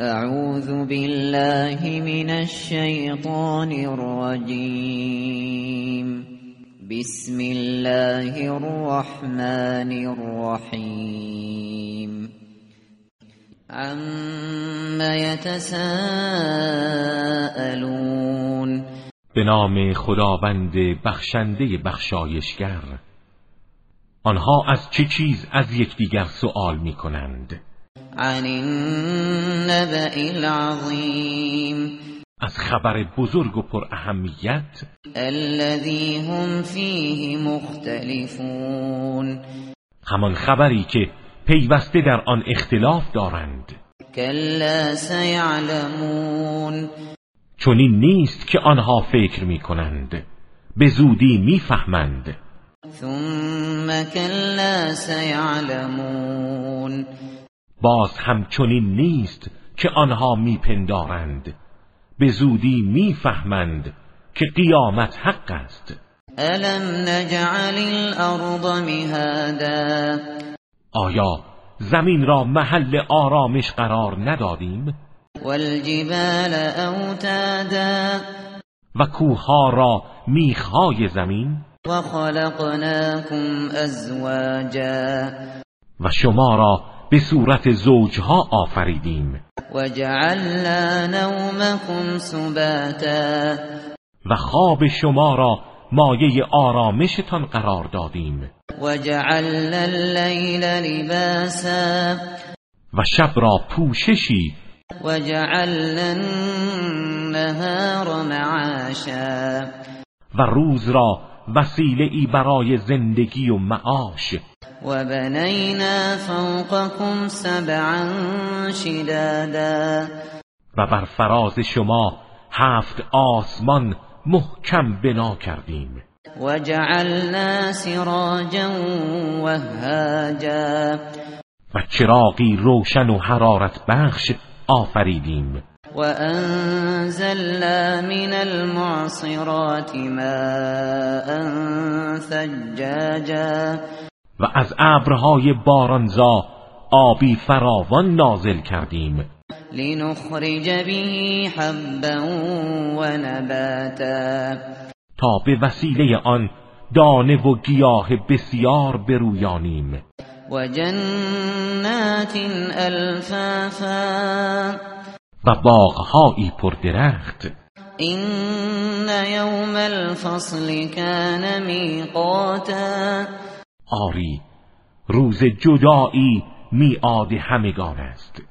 اعوذ بالله من الشیطان الرجیم بسم الله الرحمن الرحیم عم يتساءلون. به نام خداوند بخشنده بخشایشگر آنها از چه چیز از یکدیگر سوال می کنند عن النبأ العظیم از خبر بزرگ و پر اهمیت الذي هم فیه مختلفون همان خبری که پیوسته در آن اختلاف دارند. کلا سیعلمون چنین نیست که آنها فکر می کنند به زودی می‌فهمند. ثم کلا سیعلمون باز هم چنین نیست که آنها میپندارند. به زودی می‌فهمند که قیامت حق است. الم نجعل الارض مهادا؟ آیا زمین را محل آرامش قرار ندادیم؟ والجبال اوتادا و کوهها را میخهای زمین؟ وخلقناكم ازواجا و شما را به صورت زوجها آفریدیم. وجعلنا نومكم سباتا. و خواب شما را مایه آرامشتان قرار دادیم. وجعلنا الليل لباسا. و شب را پوششی وجعلنا النهار معاشا. و روز را وسیله ای برای زندگی و معاش وبنينا فوقكم سبعا شدادا. و بر فراز شما هفت آسمان محکم بنا کردیم. وجعلنا سراجا وهاجا. و چراغی روشن و حرارت بخش آفریدیم. وأنزلنا من المعصرات ماء ثجاجا. و از ابرهای بارانزا آبی فراوان نازل کردیم. لنخرج به حبا ونباتا تا به وسیله آن دانه و گیاه بسیار برویانیم. وجنات الفافا و باغهایی پر درخت این یوم الفصل كان میقاتا. آری روز جدایی میعاد همگان است.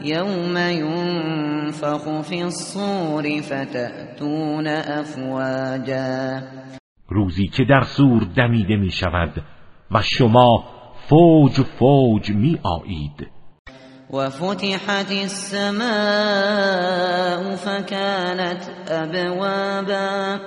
یوم ینفخ فی الصور فتأتون افواجا. روزی که در سور دمیده می شود و شما فوج فوج می آیید وفتحت السماء فكانت ابوابا.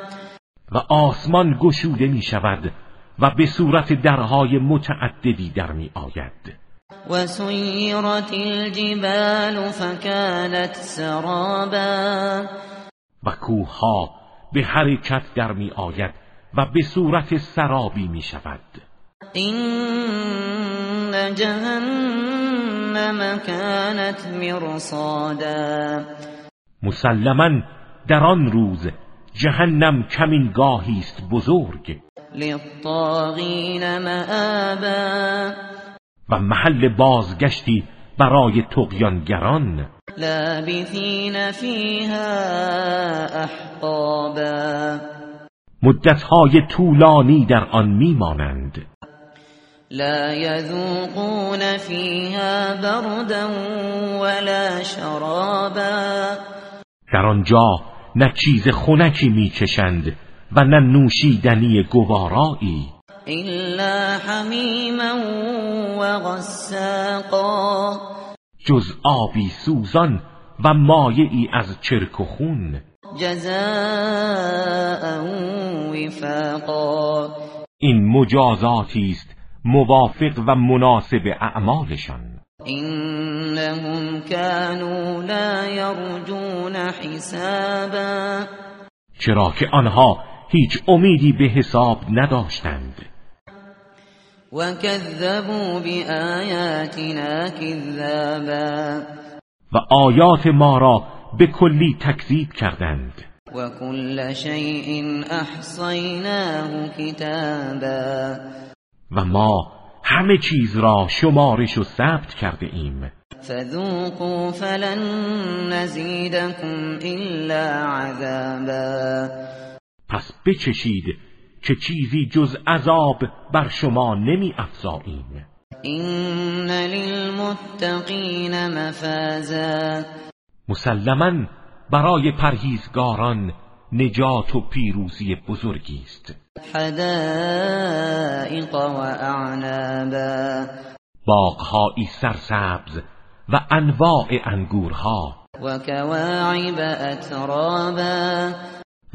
و آسمان گشوده می شود و به صورت درهای متعددی در می آید. وسيرت الجبال فكانت سرابا. و کوهها به حرکت در می آید و به صورت سرابی می شود. این جهنم كانت مرصادا. مسلما در آن روز جهنم کمینگاهی است بزرگ. للطاغین مآبا. و محل بازگشتی برای تقیانگران لابثین فیها احقابا. مدتهای طولانی در آن میمانند. لا يذوقون فيها بردا ولا شرابا. در آنجا نه چیز خنکی میچشند و نه نوشیدنی گوارایی. الا حمیما وغساقا. جز آبی سوزان و مایعی از چرک و خون. جزاء وفاقا. این مجازاتی است موافق و مناسب اعمالشان. انهم كانوا لا يرجون حسابا. چرا که آنها هیچ امیدی به حساب نداشتند. وكذبوا بآياتنا كذابا. و آیات ما را به کلی تکذیب کردند. و کل شیء احصیناه کتابا و ما همه چیز را شمارش و ثبت کرده ایم. فذوقوا فلن نزیدکم الا عذابا. پس بچشید که چیزی جز عذاب بر شما نمی افزاییم. این للمتقین مفازا. مسلما برای پرهیزگاران نجات و پیروزی بزرگی است. حدائق و اعنابا. باغهایی سرسبز و انواع انگورها. و کواعب اترابا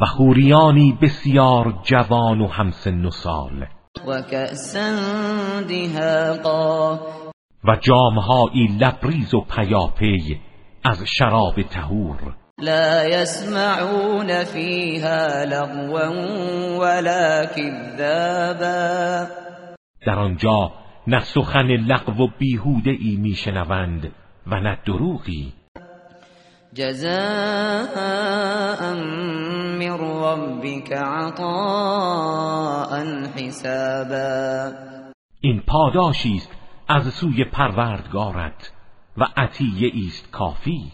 و خوریانی بسیار جوان و همسن و سال. و دهاقا و جامهایی لبریز و پیاپی از شراب تهور لا يسمعون فيها لغوا ولا كذابا در آنجا نه سخن لغو و بیهوده ای میشنوند و نه دروغی. جزاء من ربك عطاء حسابا. این پاداشی است از سوی پروردگارت و عطیه است کافی.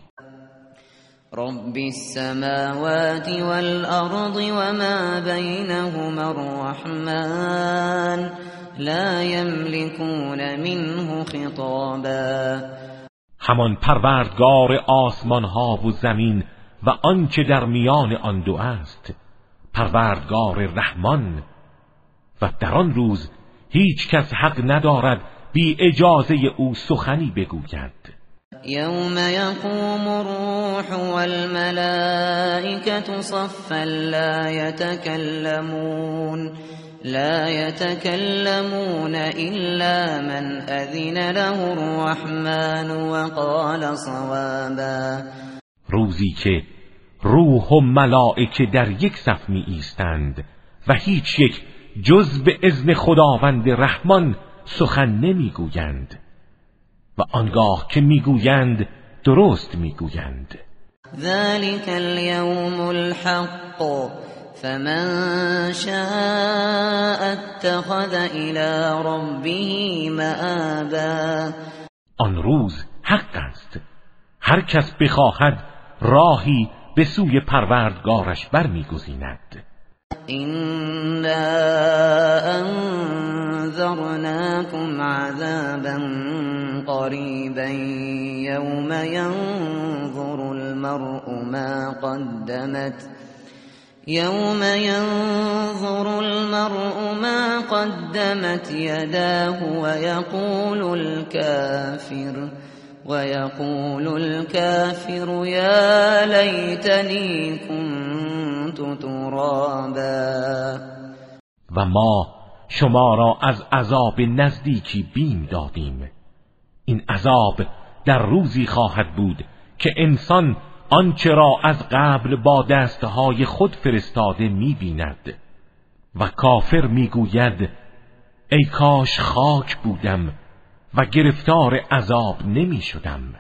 رب السماوات والأرض وما بينهما الرحمن لا يملكون منه خطابا. همان پروردگار آسمان ها و زمین و آنچه در میان آن دو است پروردگار رحمان. و در آن روز هیچ کس حق ندارد بی اجازه او سخنی بگوید. يوم يقوم الروح والملائكة صفا لا يتكلمون لا يتكلمون إلا من أذن له الرحمن وقال صوابا. روزی که روح و ملائکه در یک صف می ایستند و هیچ یک جز به اذن خداوند رحمان سخن نمی‌گویند و آنگاه که می‌گویند درست می‌گویند ذلك اليوم الحق فمن شاء اتخذ الى ربه مآبا. آن روز حق است. هر کس بخواهد راهی به سوی پروردگارش برمیگزیند. إنا أنذرناكم عذابا قريبا يوم ينظر المرء ما قدمت يوم ينظر المرء ما قدمت يداه ويقول الكافر ويقول الكافر يا ليتني كنت ترابا. و ما شما را از عذاب نزدیکی بیم دادیم. این عذاب در روزی خواهد بود که انسان آنچه را از قبل با دستهای خود فرستاده می‌بیند و کافر می‌گوید ای کاش خاک بودم. و گرفتار عذاب نمی شدم